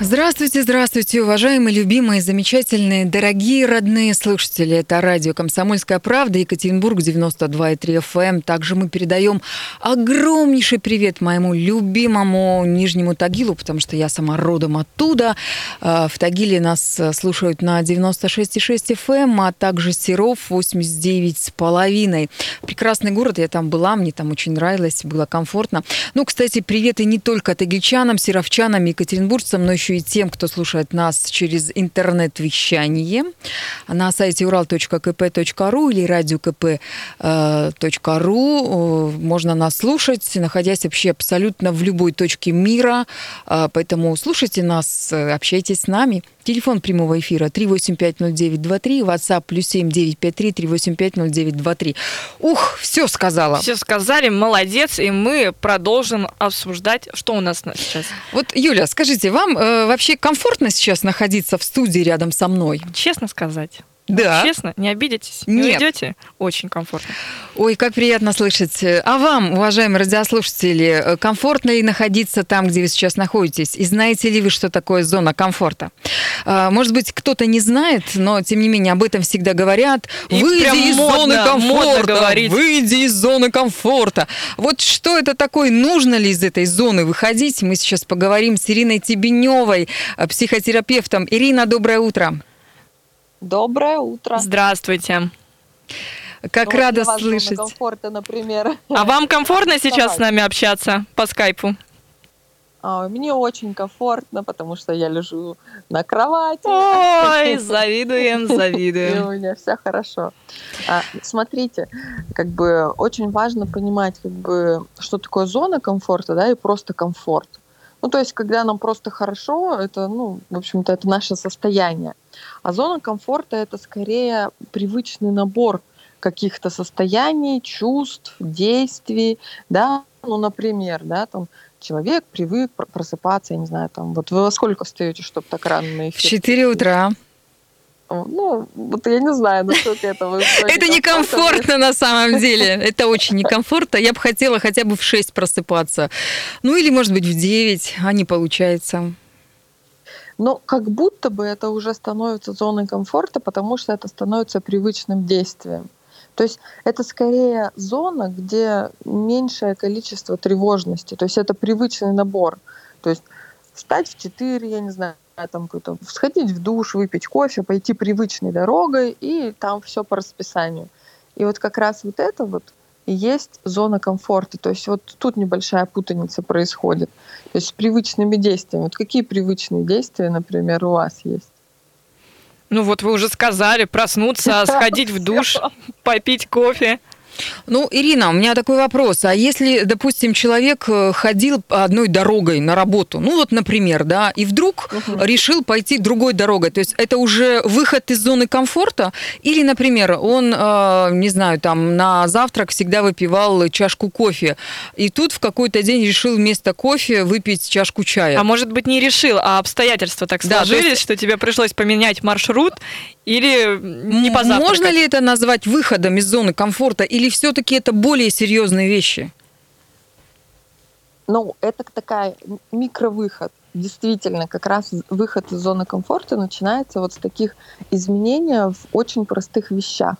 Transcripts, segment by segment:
Здравствуйте, здравствуйте, уважаемые, любимые, замечательные, дорогие, родные слушатели. Это радио «Комсомольская правда», Екатеринбург, 92,3 FM. Эм. Также мы передаем огромнейший привет моему любимому Нижнему Тагилу, потому что я сама родом оттуда. А, в Тагиле нас слушают на 96,6 FM, эм, а также Серов 89,5. Прекрасный город, я там была, мне там очень нравилось, было комфортно. Ну, кстати, привет и не только тагильчанам, серовчанам, екатеринбуржцам, но еще еще и тем, кто слушает нас через интернет-вещание на сайте урал.кп.ру или радиокп.ру. Э, можно нас слушать, находясь вообще абсолютно в любой точке мира. Э, поэтому слушайте нас, э, общайтесь с нами. Телефон прямого эфира 3850923, WhatsApp плюс 7953 3850923. Ух, все сказала. Все сказали, молодец, и мы продолжим обсуждать, что у нас сейчас. Вот, Юля, скажите, вам э, вообще комфортно сейчас находиться в студии рядом со мной? Честно сказать. Да. Честно, не обидитесь? Не уйдете? Очень комфортно. Ой, как приятно слышать. А вам, уважаемые радиослушатели, комфортно ли находиться там, где вы сейчас находитесь? И знаете ли вы, что такое зона комфорта? А, может быть, кто-то не знает, но тем не менее об этом всегда говорят. И выйди из модно, зоны комфорта. Выйди из зоны комфорта. Вот что это такое? Нужно ли из этой зоны выходить? Мы сейчас поговорим с Ириной Тебеневой, психотерапевтом. Ирина, доброе утро. Доброе утро. Здравствуйте. Как Ну, рада вас слышать. комфорта, например. А вам комфортно сейчас с нами общаться по скайпу? А, Мне очень комфортно, потому что я лежу на кровати. Ой, завидуем, И завидуем. у меня все хорошо. А, Смотрите, как бы очень важно понимать, как бы, что такое зона комфорта, да, и просто комфорт. Ну, то есть, когда нам просто хорошо, это, ну, в общем-то, это наше состояние. А зона комфорта это скорее привычный набор каких-то состояний, чувств, действий, да, ну, например, да, там человек привык пр- просыпаться, я не знаю, там, вот вы во сколько встаете, чтобы так рано на В эфир? 4 утра. Ну, вот я не знаю, насколько это в Это некомфортно на самом деле. Это очень некомфортно. Я бы хотела хотя бы в 6 просыпаться. Ну или, может быть, в 9, а не получается. Но как будто бы это уже становится зоной комфорта, потому что это становится привычным действием. То есть это скорее зона, где меньшее количество тревожности. То есть это привычный набор. То есть встать в 4, я не знаю, там какой-то, сходить в душ, выпить кофе, пойти привычной дорогой, и там все по расписанию. И вот как раз вот это вот есть зона комфорта. То есть вот тут небольшая путаница происходит. То есть с привычными действиями. Вот какие привычные действия, например, у вас есть? Ну вот вы уже сказали, проснуться, сходить в душ, попить кофе. Ну, Ирина, у меня такой вопрос. А если, допустим, человек э, ходил одной дорогой на работу, ну вот, например, да, и вдруг решил пойти другой дорогой, то есть это уже выход из зоны комфорта? Или, например, он, э, не знаю, там на завтрак всегда выпивал чашку кофе, и тут в какой-то день решил вместо кофе выпить чашку чая? А может быть, не решил, а обстоятельства так Да, сложились, есть- что тебе пришлось поменять маршрут или не позавтракать. Можно ли это назвать выходом из зоны комфорта, или все-таки это более серьезные вещи? Ну, это такая микровыход. Действительно, как раз выход из зоны комфорта начинается вот с таких изменений в очень простых вещах.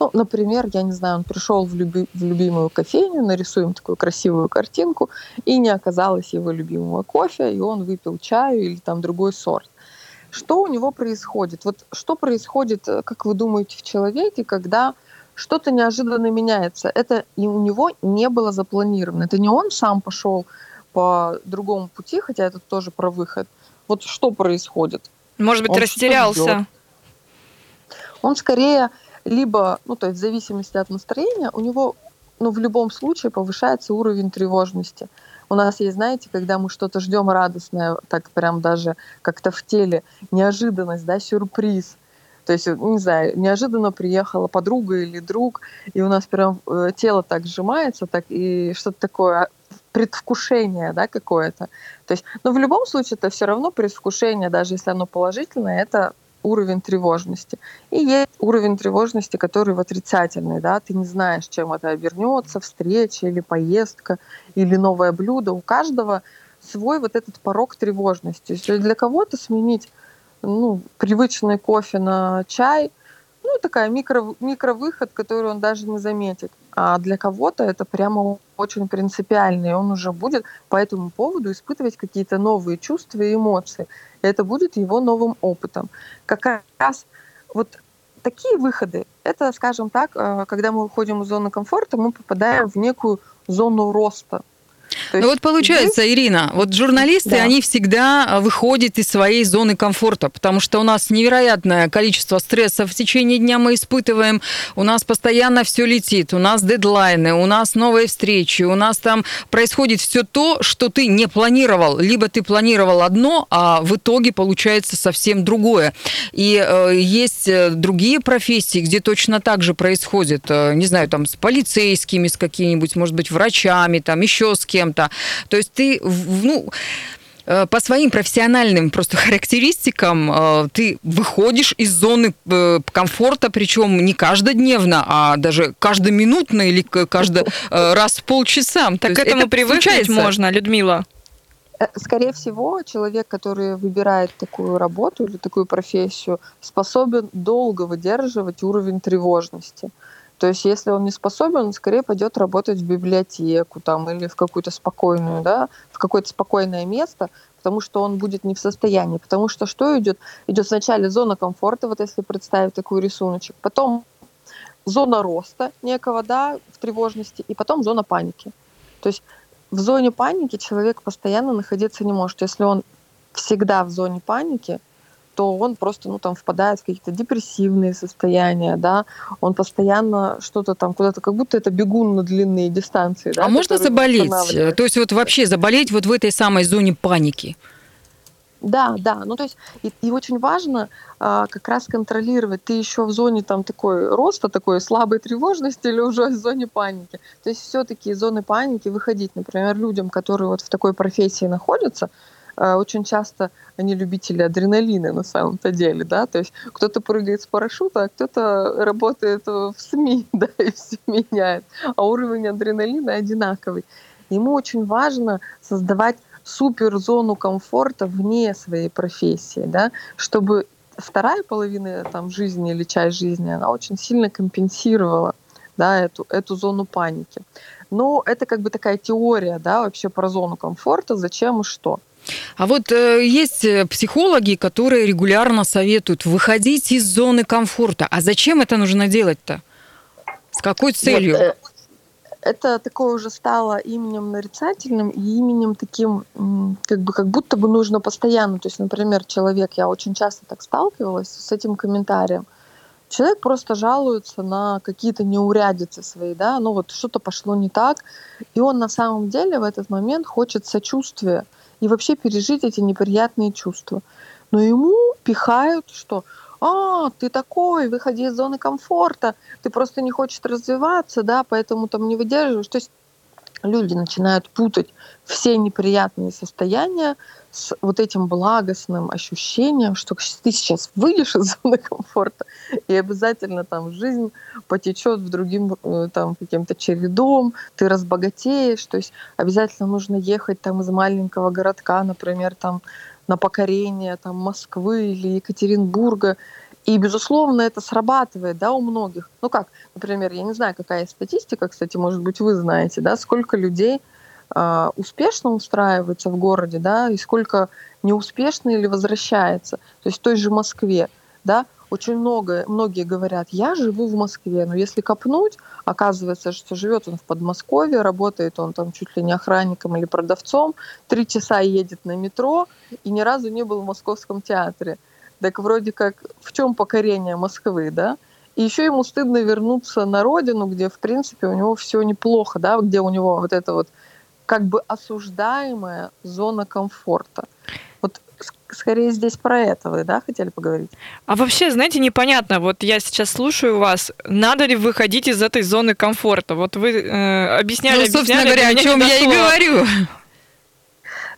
Ну, например, я не знаю, он пришел в, люби- в любимую кофейню, нарисуем такую красивую картинку, и не оказалось его любимого кофе, и он выпил чаю или там другой сорт. Что у него происходит? Вот что происходит, э, как вы думаете, в человеке, когда что-то неожиданно меняется? Это и у него не было запланировано. Это не он сам пошел по другому пути, хотя это тоже про выход. Вот что происходит? Может быть, Он растерялся. Он скорее либо, ну то есть в зависимости от настроения, у него, ну в любом случае повышается уровень тревожности. У нас есть, знаете, когда мы что-то ждем радостное, так прям даже как-то в теле, неожиданность, да, сюрприз, То есть, не знаю, неожиданно приехала подруга или друг, и у нас прям э, тело так сжимается, так и что-то такое а, предвкушение, да, какое-то. То есть, но в любом случае это все равно предвкушение, даже если оно положительное, это уровень тревожности. И есть уровень тревожности, который в отрицательный, да, ты не знаешь, чем это обернется, встреча или поездка, или новое блюдо. У каждого свой вот этот порог тревожности. Если для кого-то сменить ну, привычный кофе на чай, ну, такая микро, микровыход, который он даже не заметит. А для кого-то это прямо очень принципиально, и он уже будет по этому поводу испытывать какие-то новые чувства и эмоции. И это будет его новым опытом. Как раз вот такие выходы, это, скажем так, э, когда мы выходим из зоны комфорта, мы попадаем в некую зону роста. Ну вот получается, здесь... Ирина, вот журналисты, да. они всегда а, выходят из своей зоны комфорта, потому что у нас невероятное количество стресса в течение дня мы испытываем, у нас постоянно все летит, у нас дедлайны, у нас новые встречи, у нас там происходит все то, что ты не планировал, либо ты планировал одно, а в итоге получается совсем другое. И э, есть э, другие профессии, где точно так же происходит, э, не знаю, там с полицейскими, с какими-нибудь, может быть, врачами, там еще с кем кем-то. То есть ты, ну, э, по своим профессиональным просто характеристикам э, ты выходишь из зоны э, комфорта, причем не каждодневно, а даже каждоминутно или каждый раз в полчаса. Так к этому это привыкнуть случается. можно, Людмила. Скорее всего, человек, который выбирает такую работу или такую профессию, способен долго выдерживать уровень тревожности. То есть, если он не способен, он скорее пойдет работать в библиотеку там, или в какую-то спокойную, да, в какое-то спокойное место, потому что он будет не в состоянии. Потому что что идет? Идет сначала зона комфорта, вот если представить такой рисуночек, потом зона роста некого, да, в тревожности, и потом зона паники. То есть в зоне паники человек постоянно находиться не может. Если он всегда в зоне паники, то он просто, ну, там, впадает в какие-то депрессивные состояния, да, он постоянно что-то там куда-то, как будто это бегун на длинные дистанции, да. А можно заболеть? То есть вот вообще заболеть вот в этой самой зоне паники? Да, да. Ну, то есть, и, и очень важно а, как раз контролировать, ты еще в зоне там такой роста, такой слабой тревожности или уже в зоне паники. То есть все-таки из зоны паники выходить, например, людям, которые вот в такой профессии находятся, очень часто они любители адреналина на самом-то деле, да, то есть кто-то прыгает с парашюта, а кто-то работает в СМИ, да, и все меняет, а уровень адреналина одинаковый. Ему очень важно создавать суперзону комфорта вне своей профессии, да, чтобы вторая половина там, жизни или часть жизни, она очень сильно компенсировала да, эту, эту зону паники. Но это как бы такая теория да, вообще про зону комфорта, зачем и что. А вот э, есть э, психологи, которые регулярно советуют выходить из зоны комфорта. А зачем это нужно делать-то? С какой целью? Вот, э, это такое уже стало именем нарицательным и именем таким, как бы как будто бы нужно постоянно. То есть, например, человек, я очень часто так сталкивалась с этим комментарием. Человек просто жалуется на какие-то неурядицы свои, да, ну вот что-то пошло не так, и он на самом деле в этот момент хочет сочувствия и вообще пережить эти неприятные чувства. Но ему пихают, что а, ты такой, выходи из зоны комфорта, ты просто не хочешь развиваться, да, поэтому там не выдерживаешь. То есть люди начинают путать все неприятные состояния с вот этим благостным ощущением, что ты сейчас выйдешь из зоны комфорта, и обязательно там жизнь потечет в другим э, там каким-то чередом, ты разбогатеешь, то есть обязательно нужно ехать там из маленького городка, например, там на покорение там Москвы или Екатеринбурга, и, безусловно, это срабатывает, да, у многих. Ну как, например, я не знаю, какая статистика, кстати, может быть, вы знаете, да, сколько людей э, успешно устраивается в городе, да, и сколько неуспешно или возвращается. То есть в той же Москве, да, очень много, многие говорят, я живу в Москве, но если копнуть, оказывается, что живет он в Подмосковье, работает он там чуть ли не охранником или продавцом, три часа едет на метро и ни разу не был в Московском театре. Так вроде как в чем покорение Москвы, да? И еще ему стыдно вернуться на родину, где, в принципе, у него все неплохо, да, где у него вот это вот как бы осуждаемая зона комфорта. Вот скорее здесь про это вы, да, хотели поговорить? А вообще, знаете, непонятно, вот я сейчас слушаю вас, надо ли выходить из этой зоны комфорта? Вот вы э, объясняли, ну, собственно объясняли, говоря, о чем я и говорю.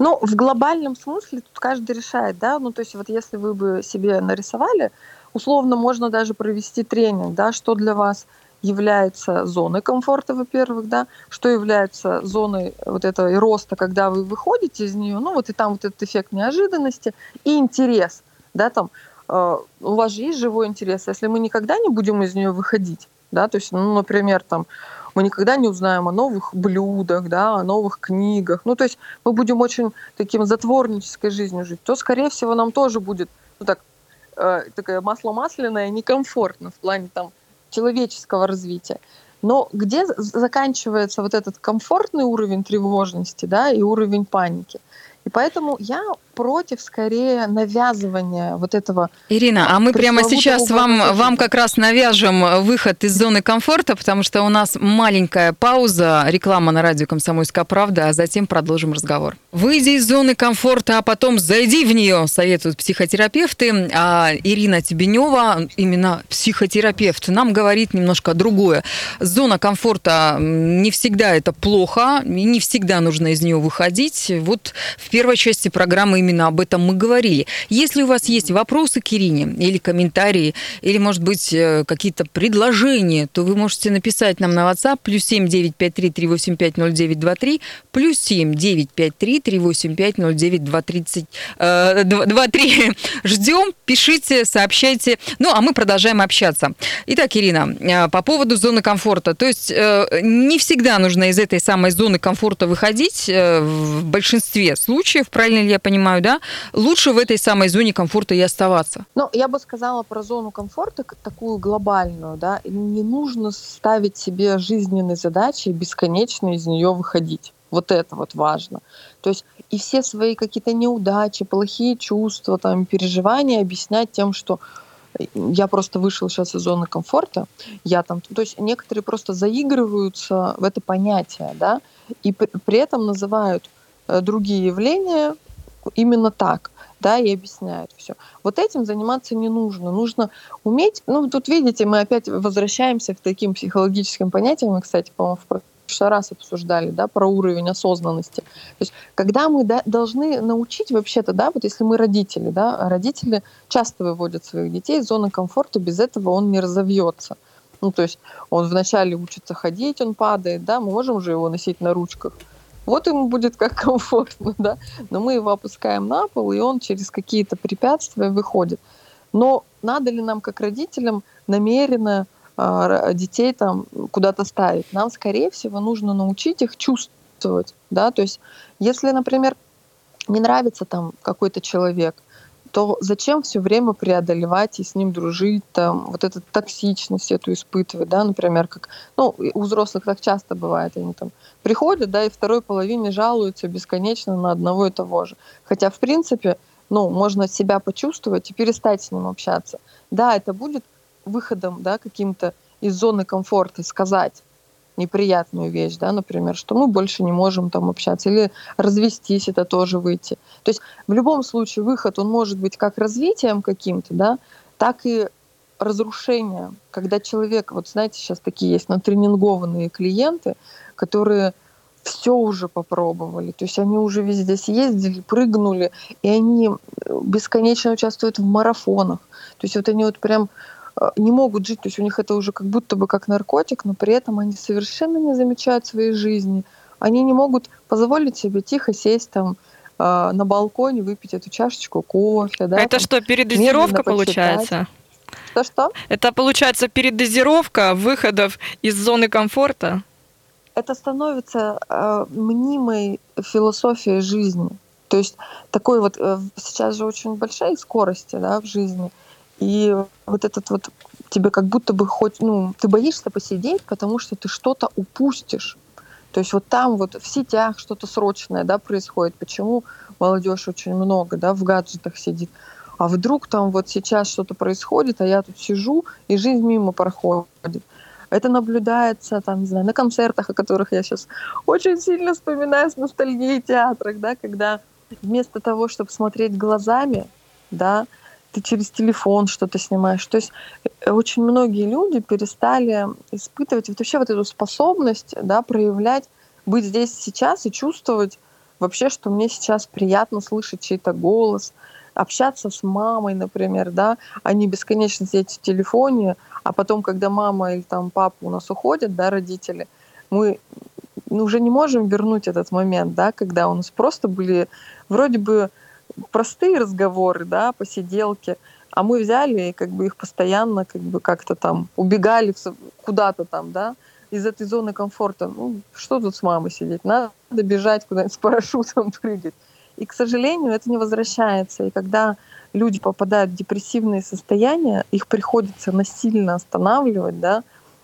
Ну, в глобальном смысле тут каждый решает, да, ну, то есть вот если вы бы себе нарисовали, условно можно даже провести тренинг, да, что для вас является зоной комфорта, во-первых, да, что является зоной вот этого роста, когда вы выходите из нее, ну вот и там вот этот эффект неожиданности и интерес, да, там э, у вас же есть живой интерес, если мы никогда не будем из нее выходить, да, то есть, ну, например, там мы никогда не узнаем о новых блюдах, да, о новых книгах, ну, то есть мы будем очень таким затворнической жизнью жить, то, скорее всего, нам тоже будет, ну, так, э, такое масло масляное, некомфортно в плане там человеческого развития. Но где заканчивается вот этот комфортный уровень тревожности да, и уровень паники? И поэтому я против скорее навязывания вот этого. Ирина, а мы прямо сейчас вам, вам как раз навяжем выход из зоны комфорта, потому что у нас маленькая пауза, реклама на радио «Комсомольская правда», а затем продолжим разговор. Выйди из зоны комфорта, а потом зайди в нее, советуют психотерапевты. А Ирина Тебенева, именно психотерапевт, нам говорит немножко другое. Зона комфорта не всегда это плохо, не всегда нужно из нее выходить. Вот в первой части программы именно об этом мы говорили. Если у вас есть вопросы к Ирине или комментарии, или, может быть, э, какие-то предложения, то вы можете написать нам на WhatsApp плюс 7 953 385 0923 плюс 7 953 385 0923 э, 23. Ждем, пишите, сообщайте. Ну, а мы продолжаем общаться. Итак, Ирина, э, по поводу зоны комфорта. То есть э, не всегда нужно из этой самой зоны комфорта выходить в большинстве случаев, правильно ли я понимаю? да, лучше в этой самой зоне комфорта и оставаться. Ну, я бы сказала про зону комфорта такую глобальную, да, не нужно ставить себе жизненные задачи и бесконечно из нее выходить. Вот это вот важно. То есть и все свои какие-то неудачи, плохие чувства, там, переживания объяснять тем, что я просто вышел сейчас из зоны комфорта, я там, то есть некоторые просто заигрываются в это понятие, да, и при, этом называют другие явления именно так, да, и объясняют все. Вот этим заниматься не нужно. Нужно уметь, ну, тут видите, мы опять возвращаемся к таким психологическим понятиям, мы, кстати, по-моему, в прошлый раз обсуждали, да, про уровень осознанности. То есть, когда мы да, должны научить вообще-то, да, вот если мы родители, да, родители часто выводят своих детей из зоны комфорта, без этого он не разовьется. Ну, то есть он вначале учится ходить, он падает, да, мы можем же его носить на ручках, вот ему будет как комфортно, да. Но мы его опускаем на пол, и он через какие-то препятствия выходит. Но надо ли нам, как родителям, намеренно э, детей там куда-то ставить? Нам, скорее всего, нужно научить их чувствовать, да. То есть, если, например, не нравится там какой-то человек, то зачем все время преодолевать и с ним дружить, там, вот эту токсичность эту испытывать, да, например, как, ну, у взрослых так часто бывает, они там приходят, да, и второй половине жалуются бесконечно на одного и того же. Хотя, в принципе, ну, можно себя почувствовать и перестать с ним общаться. Да, это будет выходом, да, каким-то из зоны комфорта сказать неприятную вещь, да, например, что мы больше не можем там общаться, или развестись, это тоже выйти. То есть в любом случае выход, он может быть как развитием каким-то, да, так и разрушением, когда человек, вот знаете, сейчас такие есть натренингованные клиенты, которые все уже попробовали. То есть они уже везде съездили, прыгнули, и они э, бесконечно участвуют в марафонах. То есть вот они вот прям не могут жить, то есть у них это уже как будто бы как наркотик, но при этом они совершенно не замечают своей жизни. Они не могут позволить себе тихо сесть там э, на балконе, выпить эту чашечку кофе. Да, это там, что, передозировка получается? Что-что? Это получается передозировка выходов из зоны комфорта? это становится э, мнимой философией жизни. То есть такой вот э, сейчас же очень большая скорость да, в жизни. И вот этот вот тебе как будто бы хоть, ну, ты боишься посидеть, потому что ты что-то упустишь. То есть вот там вот в сетях что-то срочное, да, происходит. Почему молодежь очень много, да, в гаджетах сидит? А вдруг там вот сейчас что-то происходит, а я тут сижу, и жизнь мимо проходит. Это наблюдается, там, не знаю, на концертах, о которых я сейчас очень сильно вспоминаю с ностальгией театрах, да, когда вместо того, чтобы смотреть глазами, да, ты через телефон что-то снимаешь. То есть э, очень многие люди перестали испытывать вот вообще вот эту способность, да, проявлять, быть здесь сейчас и чувствовать вообще, что мне сейчас приятно слышать чей-то голос, общаться с мамой, например, да, а не бесконечно сидеть в телефоне, а потом, когда мама или там папа у нас уходят, да, родители, мы уже не можем вернуть этот момент, да, когда у нас просто были вроде бы простые разговоры, да, посиделки, а мы взяли и как бы их постоянно как бы как-то там убегали куда-то там, да, из этой зоны комфорта. Ну, что тут с мамой сидеть? Надо бежать куда-нибудь с парашютом прыгать. И, к сожалению, это не возвращается. И когда люди попадают в депрессивные состояния, их приходится насильно останавливать, да,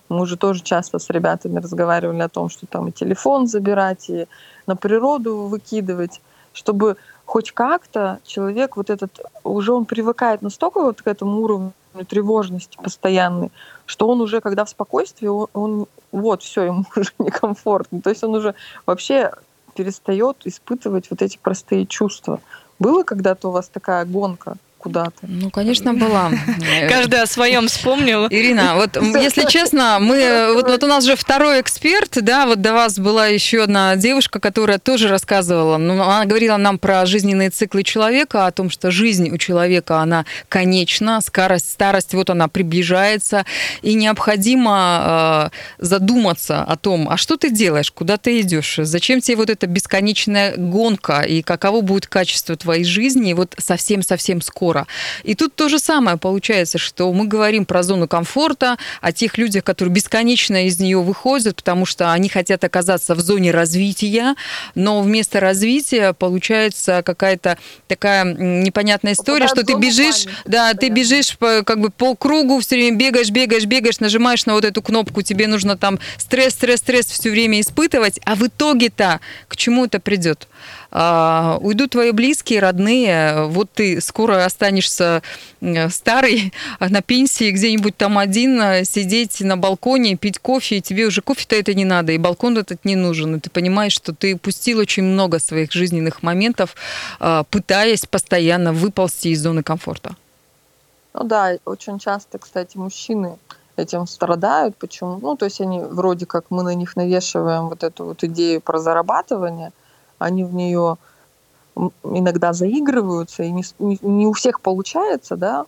мы уже тоже часто с ребятами разговаривали о том, что там и телефон забирать, и на природу выкидывать, чтобы хоть как-то человек вот этот, уже он привыкает настолько вот к этому уровню тревожности постоянной, что он уже, когда в спокойствии, он, он вот, все, ему уже некомфортно. То есть он уже вообще перестает испытывать вот эти простые чувства. Было когда-то у вас такая гонка куда-то. Ну, конечно, была. Каждый о своем вспомнил. Ирина, вот если честно, мы вот, вот у нас же второй эксперт, да, вот до вас была еще одна девушка, которая тоже рассказывала, ну, она говорила нам про жизненные циклы человека, о том, что жизнь у человека, она конечна, скорость, старость, вот она приближается, и необходимо э, задуматься о том, а что ты делаешь, куда ты идешь, зачем тебе вот эта бесконечная гонка, и каково будет качество твоей жизни вот совсем-совсем скоро комфора. И тут то же самое получается, что мы говорим про зону комфорта, о тех людях, которые бесконечно из нее выходят, потому что они хотят оказаться в зоне развития, но вместо развития получается какая-то такая непонятная история, что ты бежишь, да, ты бежишь по, как бы по кругу, все время бегаешь, бегаешь, бегаешь, нажимаешь на вот эту кнопку, тебе нужно там стресс, стресс, стресс все время испытывать, а в итоге-то к чему это придет? А, уйдут твои близкие, родные, вот ты скоро останешься старый, а на пенсии где-нибудь там один, а, сидеть на балконе, пить кофе, и тебе уже кофе-то это не надо, и балкон этот не нужен, и ты понимаешь, что ты пустил очень много своих жизненных моментов, а, пытаясь постоянно выползти из зоны комфорта. Ну да, очень часто, кстати, мужчины этим страдают. Почему? Ну, то есть они вроде как мы на них навешиваем вот эту вот идею про зарабатывание, они в нее иногда заигрываются, и не, не, у всех получается, да,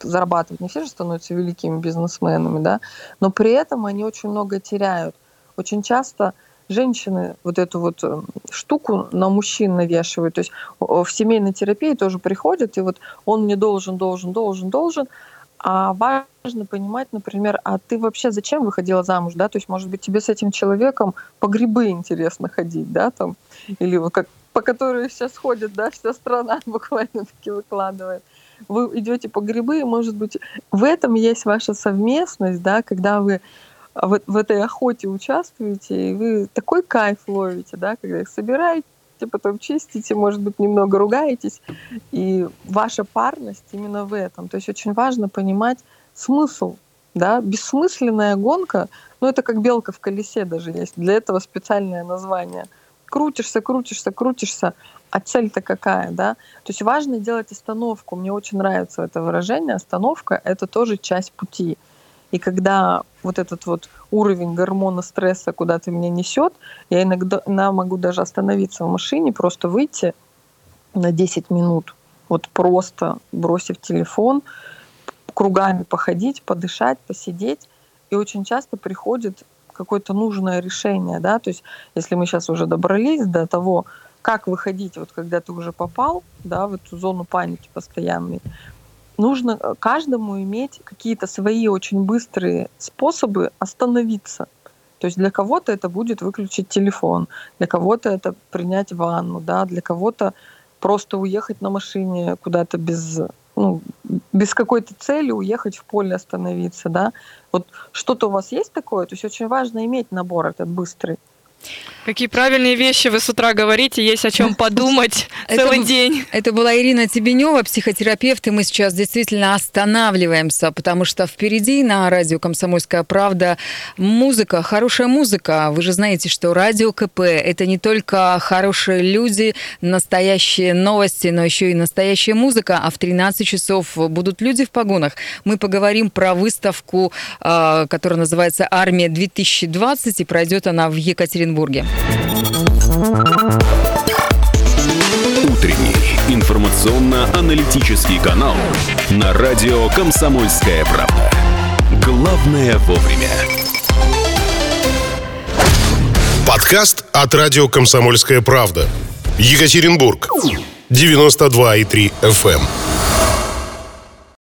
зарабатывать, не все же становятся великими бизнесменами, да, но при этом они очень много теряют. Очень часто женщины вот эту вот э, штуку на мужчин навешивают. То есть в семейной терапии тоже приходят, и вот он мне должен, должен, должен, должен, а важно понимать, например, а ты вообще зачем выходила замуж, да? То есть, может быть, тебе с этим человеком по грибы интересно ходить, да, там, или вот как по которой сейчас ходит, да, вся страна буквально таки выкладывает. Вы идете по грибы, и, может быть, в этом есть ваша совместность, да, когда вы в, в этой охоте участвуете, и вы такой кайф ловите, да, когда их собираете, потом чистите, может быть, немного ругаетесь. И ваша парность именно в этом. То есть очень важно понимать смысл. Да? Бессмысленная гонка, ну это как белка в колесе даже есть. Для этого специальное название. Крутишься, крутишься, крутишься, а цель-то какая, да? То есть важно делать остановку. Мне очень нравится это выражение. Остановка — это тоже часть пути. И когда вот этот вот уровень гормона стресса куда-то меня несет, я иногда могу даже остановиться в машине, просто выйти на 10 минут, вот просто бросив телефон, кругами походить, подышать, посидеть. И очень часто приходит какое-то нужное решение, да, то есть если мы сейчас уже добрались до того, как выходить, вот когда ты уже попал, да, в эту зону паники постоянной, нужно э, каждому иметь какие-то свои очень быстрые способы остановиться. То есть для кого-то это будет выключить телефон, для кого-то это принять ванну, да, для кого-то просто уехать на машине куда-то без, ну, без какой-то цели, уехать в поле, остановиться, да. Вот что-то у вас есть такое? То есть очень важно иметь набор этот быстрый. Какие правильные вещи вы с утра говорите, есть о чем подумать целый Это- день. Это была Ирина Тебенева, психотерапевт, и мы сейчас действительно останавливаемся, потому что впереди на радио «Комсомольская правда» музыка, хорошая музыка. Вы же знаете, что радио КП – это не только хорошие люди, настоящие новости, но еще и настоящая музыка, а в 13 часов будут люди в погонах. Мы поговорим про выставку, э, которая называется «Армия-2020», и пройдет она в Екатеринбурге. Утренний информационно-аналитический канал на радио «Комсомольская правда». Главное вовремя. Подкаст от радио «Комсомольская правда». Екатеринбург. 92,3 FM.